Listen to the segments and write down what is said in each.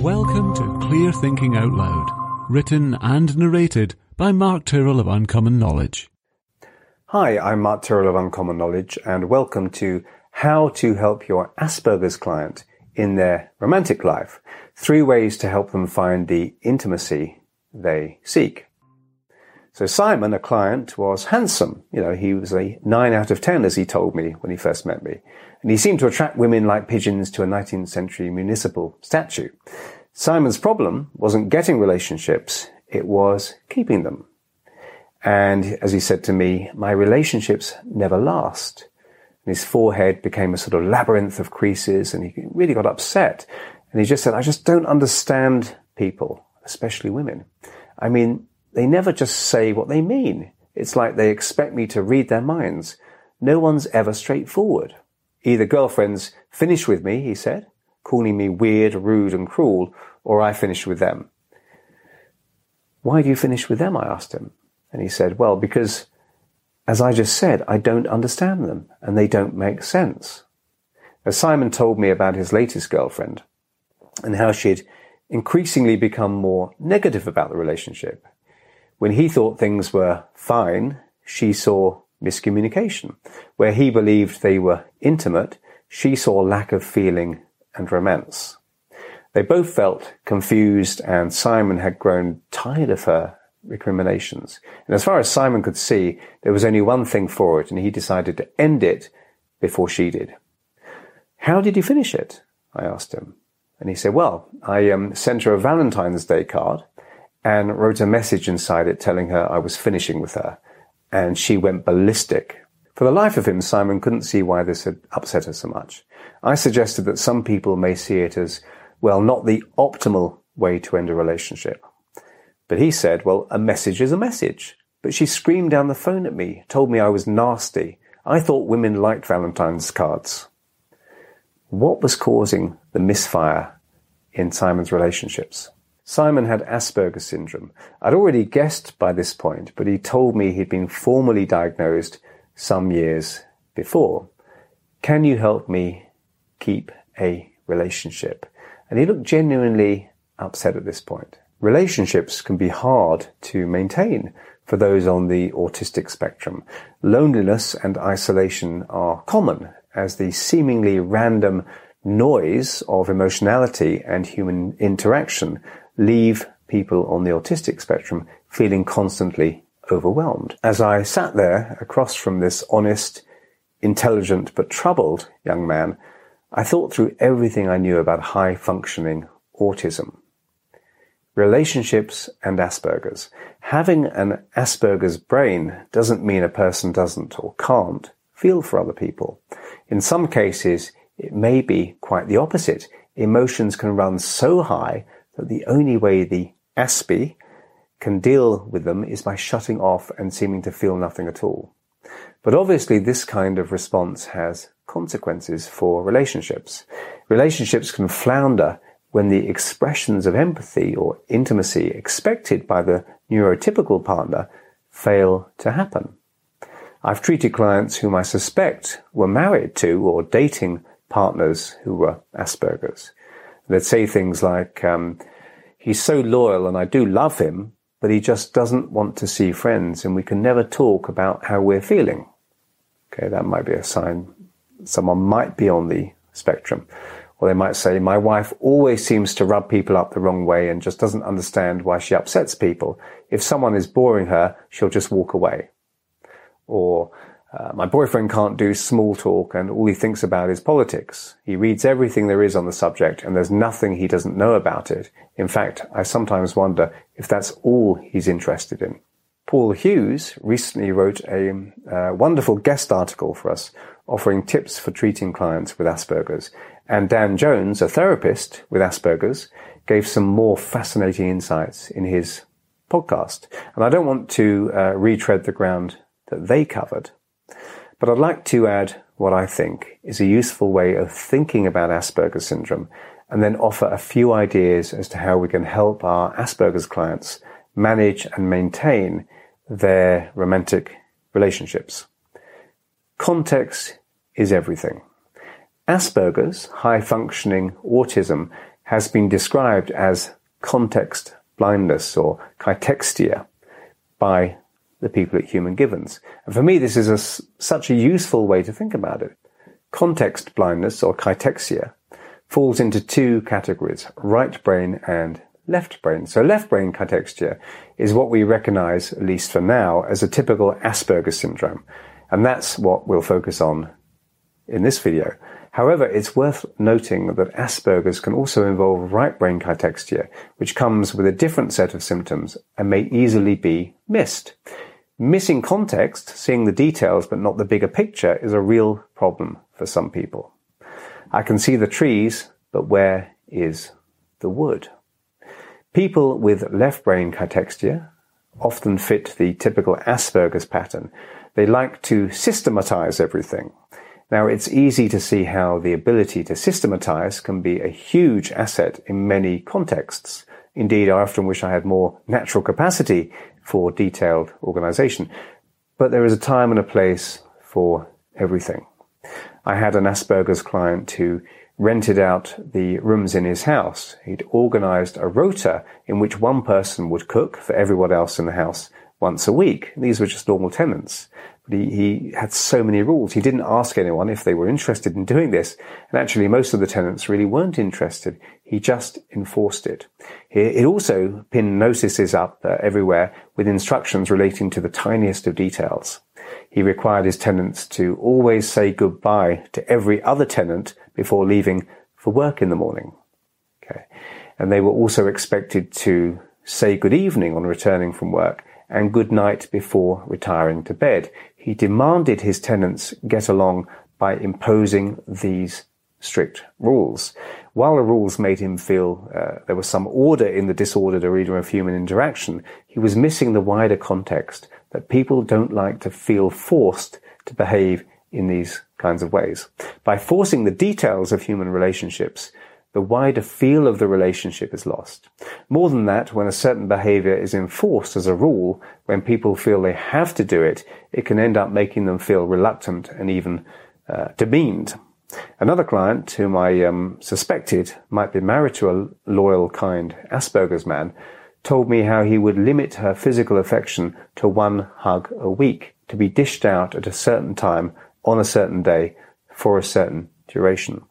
Welcome to Clear Thinking Out Loud, written and narrated by Mark Tyrrell of Uncommon Knowledge. Hi, I'm Mark Tyrrell of Uncommon Knowledge, and welcome to How to Help Your Asperger's Client in Their Romantic Life. Three ways to help them find the intimacy they seek. So Simon, a client, was handsome. You know, he was a nine out of ten, as he told me when he first met me. And he seemed to attract women like pigeons to a 19th century municipal statue. Simon's problem wasn't getting relationships, it was keeping them. And as he said to me, my relationships never last. And his forehead became a sort of labyrinth of creases and he really got upset. And he just said, I just don't understand people, especially women. I mean, they never just say what they mean. It's like they expect me to read their minds. No one's ever straightforward. Either girlfriends finish with me, he said, calling me weird, rude and cruel, or I finish with them. Why do you finish with them? I asked him. And he said, well, because as I just said, I don't understand them and they don't make sense. As Simon told me about his latest girlfriend and how she'd increasingly become more negative about the relationship. When he thought things were fine, she saw miscommunication. Where he believed they were intimate, she saw lack of feeling and romance. They both felt confused and Simon had grown tired of her recriminations. And as far as Simon could see, there was only one thing for it and he decided to end it before she did. How did you finish it? I asked him. And he said, well, I um, sent her a Valentine's Day card and wrote a message inside it telling her I was finishing with her. And she went ballistic. For the life of him, Simon couldn't see why this had upset her so much. I suggested that some people may see it as, well, not the optimal way to end a relationship. But he said, well, a message is a message. But she screamed down the phone at me, told me I was nasty. I thought women liked Valentine's cards. What was causing the misfire in Simon's relationships? Simon had Asperger's syndrome. I'd already guessed by this point, but he told me he'd been formally diagnosed some years before. Can you help me keep a relationship? And he looked genuinely upset at this point. Relationships can be hard to maintain for those on the autistic spectrum. Loneliness and isolation are common as the seemingly random noise of emotionality and human interaction leave people on the autistic spectrum feeling constantly overwhelmed. As I sat there across from this honest, intelligent but troubled young man, I thought through everything I knew about high functioning autism. Relationships and Asperger's. Having an Asperger's brain doesn't mean a person doesn't or can't feel for other people. In some cases, it may be quite the opposite. Emotions can run so high that the only way the Aspie can deal with them is by shutting off and seeming to feel nothing at all. But obviously this kind of response has consequences for relationships. Relationships can flounder when the expressions of empathy or intimacy expected by the neurotypical partner fail to happen. I've treated clients whom I suspect were married to or dating partners who were Asperger's. They'd say things like, um, he's so loyal and I do love him, but he just doesn't want to see friends and we can never talk about how we're feeling. Okay, that might be a sign someone might be on the spectrum. Or they might say, my wife always seems to rub people up the wrong way and just doesn't understand why she upsets people. If someone is boring her, she'll just walk away. Or, uh, my boyfriend can't do small talk and all he thinks about is politics. He reads everything there is on the subject and there's nothing he doesn't know about it. In fact, I sometimes wonder if that's all he's interested in. Paul Hughes recently wrote a uh, wonderful guest article for us offering tips for treating clients with Asperger's. And Dan Jones, a therapist with Asperger's, gave some more fascinating insights in his podcast. And I don't want to uh, retread the ground that they covered, but I'd like to add what I think is a useful way of thinking about Asperger's syndrome and then offer a few ideas as to how we can help our Asperger's clients manage and maintain their romantic relationships. Context is everything. Asperger's, high functioning autism, has been described as context blindness or kytexia by the people at Human Givens. And for me, this is a, such a useful way to think about it. Context blindness or kytexia falls into two categories, right brain and left brain. So left brain kytexia is what we recognize, at least for now, as a typical Asperger syndrome. And that's what we'll focus on in this video. However, it's worth noting that Asperger's can also involve right brain kytexia, which comes with a different set of symptoms and may easily be missed. Missing context, seeing the details but not the bigger picture, is a real problem for some people. I can see the trees, but where is the wood? People with left brain kytexia often fit the typical Asperger's pattern. They like to systematize everything. Now, it's easy to see how the ability to systematize can be a huge asset in many contexts. Indeed, I often wish I had more natural capacity for detailed organization. But there is a time and a place for everything. I had an Asperger's client who rented out the rooms in his house. He'd organized a rota in which one person would cook for everyone else in the house once a week. These were just normal tenants. But he, he had so many rules. He didn't ask anyone if they were interested in doing this. And actually, most of the tenants really weren't interested. He just enforced it. He also pinned notices up uh, everywhere with instructions relating to the tiniest of details. He required his tenants to always say goodbye to every other tenant before leaving for work in the morning. Okay. And they were also expected to say good evening on returning from work and good night before retiring to bed. He demanded his tenants get along by imposing these strict rules. While the rules made him feel uh, there was some order in the disordered arena of human interaction, he was missing the wider context that people don't like to feel forced to behave in these kinds of ways. By forcing the details of human relationships, the wider feel of the relationship is lost. More than that, when a certain behavior is enforced as a rule, when people feel they have to do it, it can end up making them feel reluctant and even uh, demeaned. Another client, whom I um, suspected might be married to a loyal, kind Asperger's man, told me how he would limit her physical affection to one hug a week to be dished out at a certain time on a certain day for a certain duration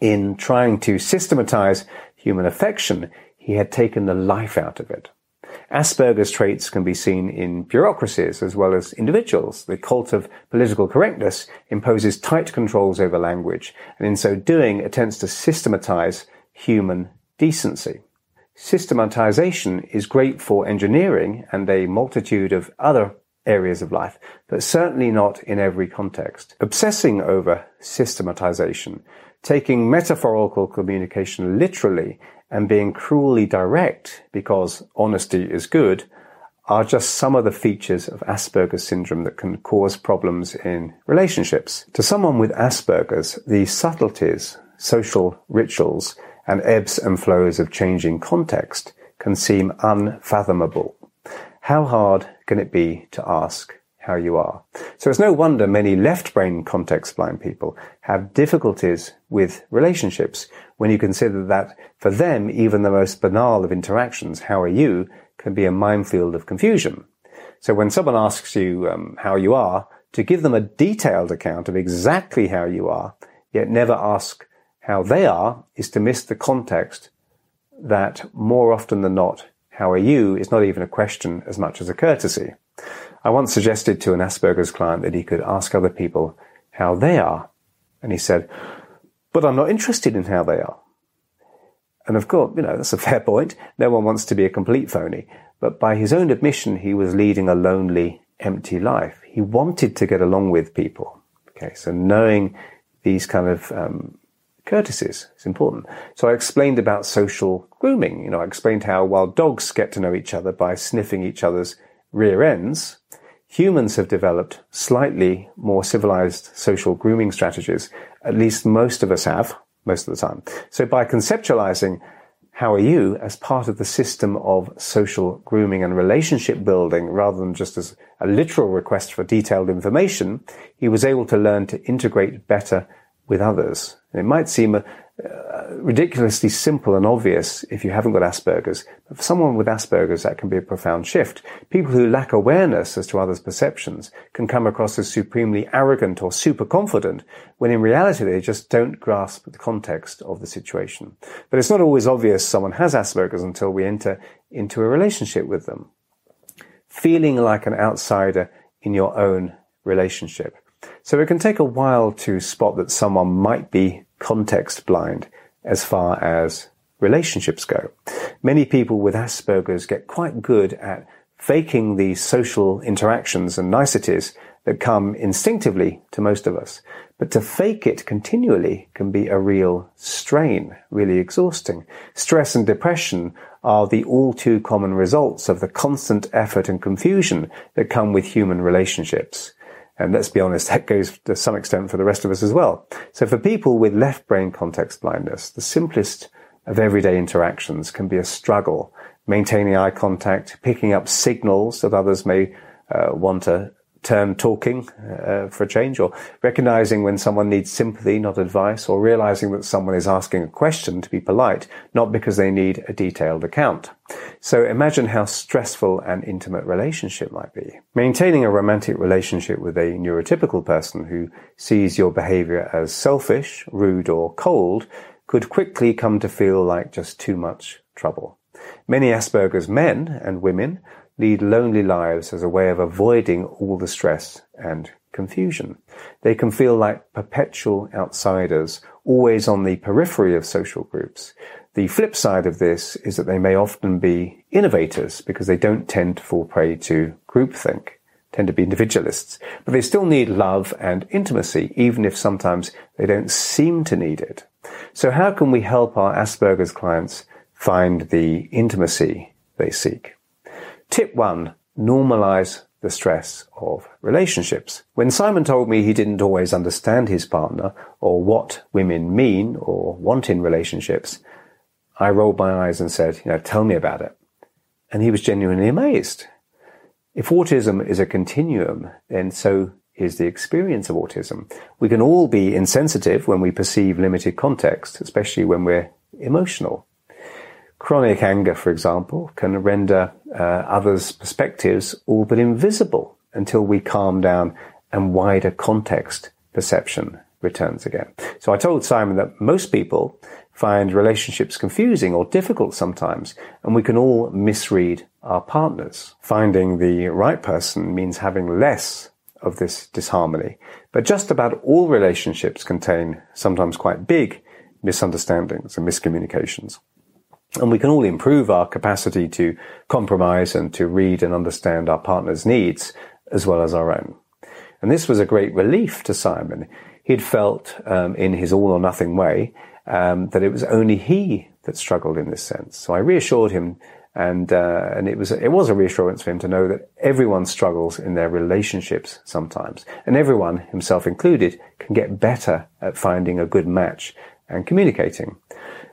in trying to systematize human affection, he had taken the life out of it. Asperger's traits can be seen in bureaucracies as well as individuals. The cult of political correctness imposes tight controls over language, and in so doing attempts to systematize human decency. Systematization is great for engineering and a multitude of other areas of life, but certainly not in every context. Obsessing over systematization taking metaphorical communication literally and being cruelly direct because honesty is good are just some of the features of Asperger's syndrome that can cause problems in relationships. To someone with Asperger's, the subtleties, social rituals, and ebbs and flows of changing context can seem unfathomable. How hard can it be to ask how you are. So it's no wonder many left brain context blind people have difficulties with relationships when you consider that for them, even the most banal of interactions, how are you, can be a minefield of confusion. So when someone asks you um, how you are, to give them a detailed account of exactly how you are, yet never ask how they are, is to miss the context that more often than not, how are you is not even a question as much as a courtesy. I once suggested to an Asperger's client that he could ask other people how they are. And he said, but I'm not interested in how they are. And of course, you know, that's a fair point. No one wants to be a complete phony. But by his own admission, he was leading a lonely, empty life. He wanted to get along with people. Okay. So knowing these kind of, um, courtesies is important. So I explained about social grooming. You know, I explained how while dogs get to know each other by sniffing each other's rear ends, humans have developed slightly more civilized social grooming strategies. At least most of us have, most of the time. So by conceptualizing how are you as part of the system of social grooming and relationship building rather than just as a literal request for detailed information, he was able to learn to integrate better with others. It might seem a, ridiculously simple and obvious if you haven't got Asperger's. But for someone with Asperger's, that can be a profound shift. People who lack awareness as to others' perceptions can come across as supremely arrogant or super confident, when in reality they just don't grasp the context of the situation. But it's not always obvious someone has Asperger's until we enter into a relationship with them. Feeling like an outsider in your own relationship. So it can take a while to spot that someone might be context blind as far as relationships go. Many people with Asperger's get quite good at faking the social interactions and niceties that come instinctively to most of us. But to fake it continually can be a real strain, really exhausting. Stress and depression are the all too common results of the constant effort and confusion that come with human relationships. And let's be honest, that goes to some extent for the rest of us as well. So for people with left brain context blindness, the simplest of everyday interactions can be a struggle. Maintaining eye contact, picking up signals that others may uh, want to term talking uh, for a change, or recognizing when someone needs sympathy, not advice, or realizing that someone is asking a question to be polite, not because they need a detailed account. So imagine how stressful an intimate relationship might be. Maintaining a romantic relationship with a neurotypical person who sees your behavior as selfish, rude, or cold could quickly come to feel like just too much trouble. Many Asperger's men and women lead lonely lives as a way of avoiding all the stress and confusion. They can feel like perpetual outsiders, always on the periphery of social groups. The flip side of this is that they may often be innovators because they don't tend to fall prey to groupthink, tend to be individualists, but they still need love and intimacy, even if sometimes they don't seem to need it. So how can we help our Asperger's clients find the intimacy they seek? Tip one, normalize the stress of relationships. When Simon told me he didn't always understand his partner or what women mean or want in relationships, I rolled my eyes and said, you know, tell me about it. And he was genuinely amazed. If autism is a continuum, then so is the experience of autism. We can all be insensitive when we perceive limited context, especially when we're emotional. Chronic anger, for example, can render uh, others' perspectives all but invisible until we calm down and wider context perception returns again. So I told Simon that most people find relationships confusing or difficult sometimes, and we can all misread our partners. Finding the right person means having less of this disharmony. But just about all relationships contain sometimes quite big misunderstandings and miscommunications. And we can all improve our capacity to compromise and to read and understand our partner's needs as well as our own. And this was a great relief to Simon. He'd felt um, in his all or nothing way um, that it was only he that struggled in this sense. So I reassured him, and uh, and it was it was a reassurance for him to know that everyone struggles in their relationships sometimes, and everyone, himself included, can get better at finding a good match and communicating.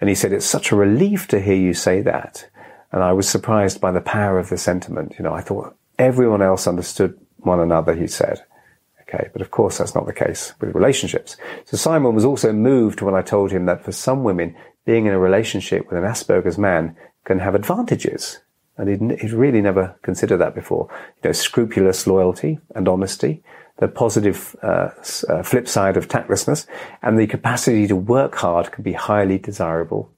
And he said, it's such a relief to hear you say that. And I was surprised by the power of the sentiment. You know, I thought everyone else understood one another, he said. Okay, but of course that's not the case with relationships. So Simon was also moved when I told him that for some women, being in a relationship with an Asperger's man can have advantages. And he'd, he'd really never considered that before. You know, scrupulous loyalty and honesty, the positive uh, uh, flip side of tactlessness, and the capacity to work hard can be highly desirable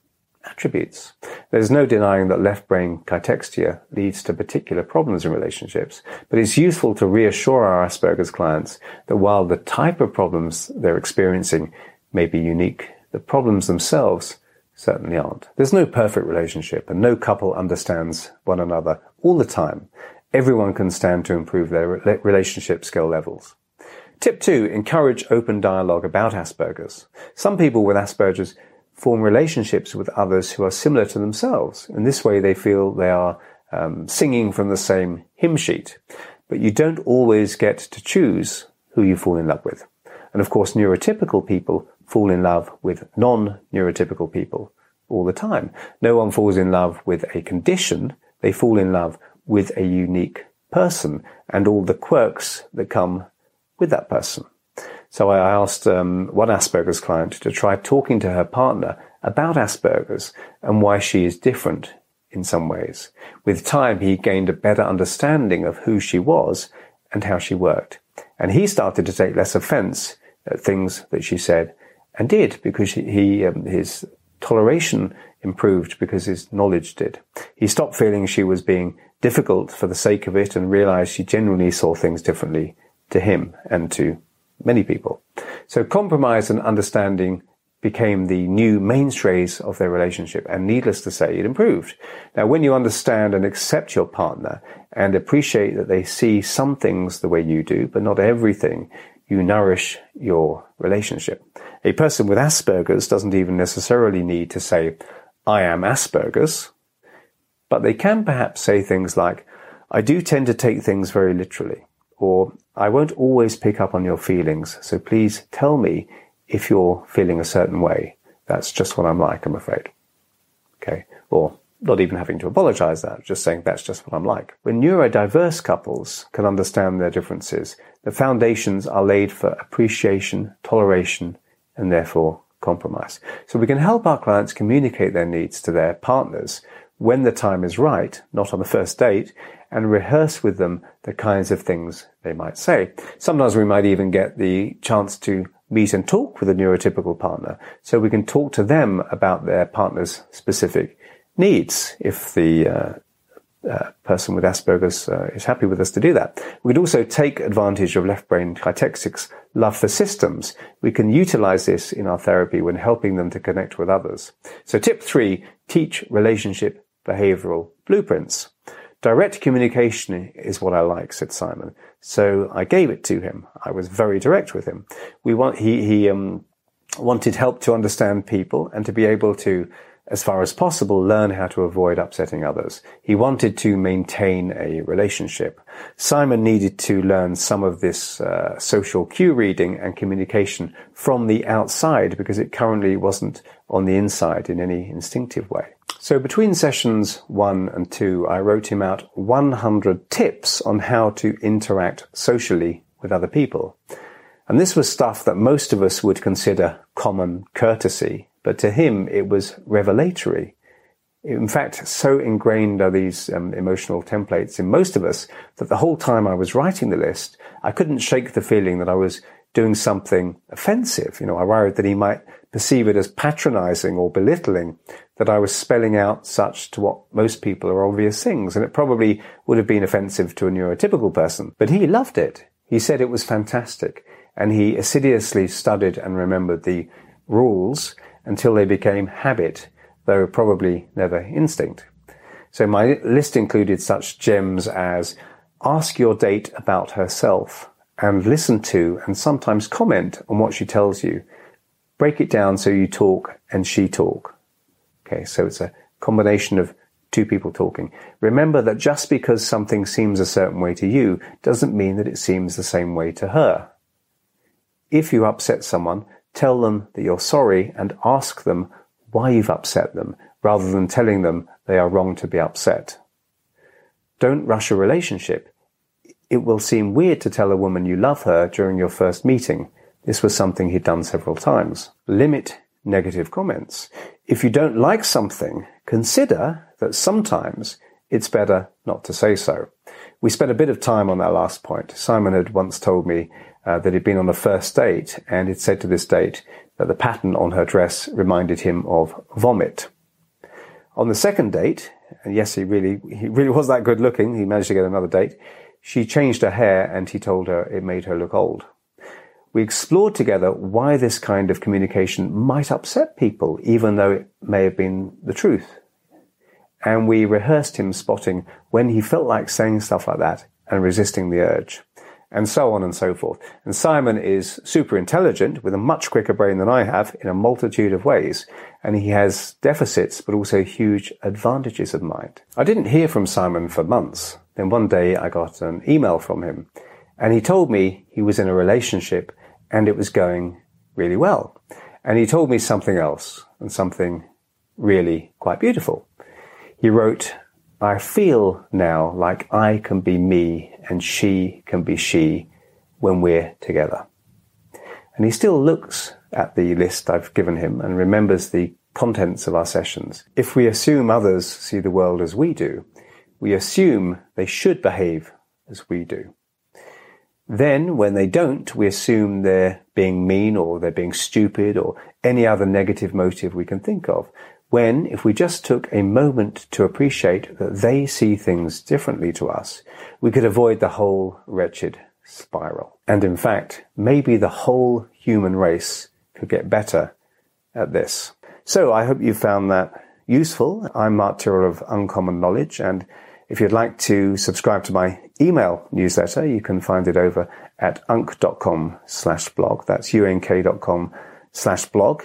attributes. There's no denying that left brain kytexia leads to particular problems in relationships, but it's useful to reassure our Asperger's clients that while the type of problems they're experiencing may be unique, the problems themselves certainly aren't. There's no perfect relationship and no couple understands one another all the time everyone can stand to improve their relationship skill levels. Tip two, encourage open dialogue about Asperger's. Some people with Asperger's form relationships with others who are similar to themselves. In this way, they feel they are um, singing from the same hymn sheet. But you don't always get to choose who you fall in love with. And of course, neurotypical people fall in love with non-neurotypical people all the time. No one falls in love with a condition. They fall in love with a unique person and all the quirks that come with that person. So I asked um, one Asperger's client to try talking to her partner about Asperger's and why she is different in some ways. With time, he gained a better understanding of who she was and how she worked. And he started to take less offense at things that she said and did because he, um, his toleration improved because his knowledge did. He stopped feeling she was being difficult for the sake of it and realized she genuinely saw things differently to him and to many people. So compromise and understanding became the new mainstays of their relationship. And needless to say, it improved. Now, when you understand and accept your partner and appreciate that they see some things the way you do, but not everything, you nourish your relationship. A person with Asperger's doesn't even necessarily need to say, I am Asperger's, but they can perhaps say things like, I do tend to take things very literally, or I won't always pick up on your feelings, so please tell me if you're feeling a certain way. That's just what I'm like, I'm afraid. Okay. Or not even having to apologize that, just saying that's just what I'm like. When neurodiverse couples can understand their differences, the foundations are laid for appreciation, toleration, and therefore compromise. So we can help our clients communicate their needs to their partners when the time is right, not on the first date, and rehearse with them the kinds of things they might say. Sometimes we might even get the chance to meet and talk with a neurotypical partner so we can talk to them about their partner's specific needs if the uh, uh, person with Asperger's uh, is happy with us to do that. We could also take advantage of left brain kytexic's love for systems. We can utilize this in our therapy when helping them to connect with others. So tip three, teach relationship behavioral blueprints. Direct communication is what I like, said Simon. So I gave it to him. I was very direct with him. We want, he, he, um, wanted help to understand people and to be able to, as far as possible, learn how to avoid upsetting others. He wanted to maintain a relationship. Simon needed to learn some of this uh, social cue reading and communication from the outside because it currently wasn't on the inside in any instinctive way. So between sessions one and two, I wrote him out 100 tips on how to interact socially with other people. And this was stuff that most of us would consider common courtesy, but to him it was revelatory. In fact, so ingrained are these um, emotional templates in most of us that the whole time I was writing the list, I couldn't shake the feeling that I was doing something offensive. You know, I worried that he might perceive it as patronizing or belittling that I was spelling out such to what most people are obvious things. And it probably would have been offensive to a neurotypical person, but he loved it. He said it was fantastic. And he assiduously studied and remembered the rules until they became habit, though probably never instinct. So my list included such gems as ask your date about herself and listen to and sometimes comment on what she tells you. Break it down so you talk and she talk. Okay, so it's a combination of two people talking. Remember that just because something seems a certain way to you doesn't mean that it seems the same way to her. If you upset someone, tell them that you're sorry and ask them why you've upset them rather than telling them they are wrong to be upset. Don't rush a relationship. It will seem weird to tell a woman you love her during your first meeting. This was something he'd done several times. Limit negative comments. If you don't like something, consider that sometimes it's better not to say so. We spent a bit of time on that last point. Simon had once told me uh, that he'd been on a first date and he'd said to this date that the pattern on her dress reminded him of vomit. On the second date, and yes, he really, he really was that good looking. He managed to get another date. She changed her hair and he told her it made her look old. We explored together why this kind of communication might upset people, even though it may have been the truth. And we rehearsed him spotting when he felt like saying stuff like that and resisting the urge. And so on and so forth. And Simon is super intelligent with a much quicker brain than I have in a multitude of ways. And he has deficits, but also huge advantages of mind. I didn't hear from Simon for months. Then one day I got an email from him and he told me he was in a relationship and it was going really well. And he told me something else and something really quite beautiful. He wrote, I feel now like I can be me and she can be she when we're together. And he still looks at the list I've given him and remembers the contents of our sessions. If we assume others see the world as we do, we assume they should behave as we do. Then, when they don't, we assume they're being mean or they're being stupid or any other negative motive we can think of. When, if we just took a moment to appreciate that they see things differently to us, we could avoid the whole wretched spiral. And in fact, maybe the whole human race could get better at this. So I hope you found that useful. I'm Mark Tyrrell of Uncommon Knowledge and if you'd like to subscribe to my email newsletter, you can find it over at unk.com slash blog. That's unk.com slash blog.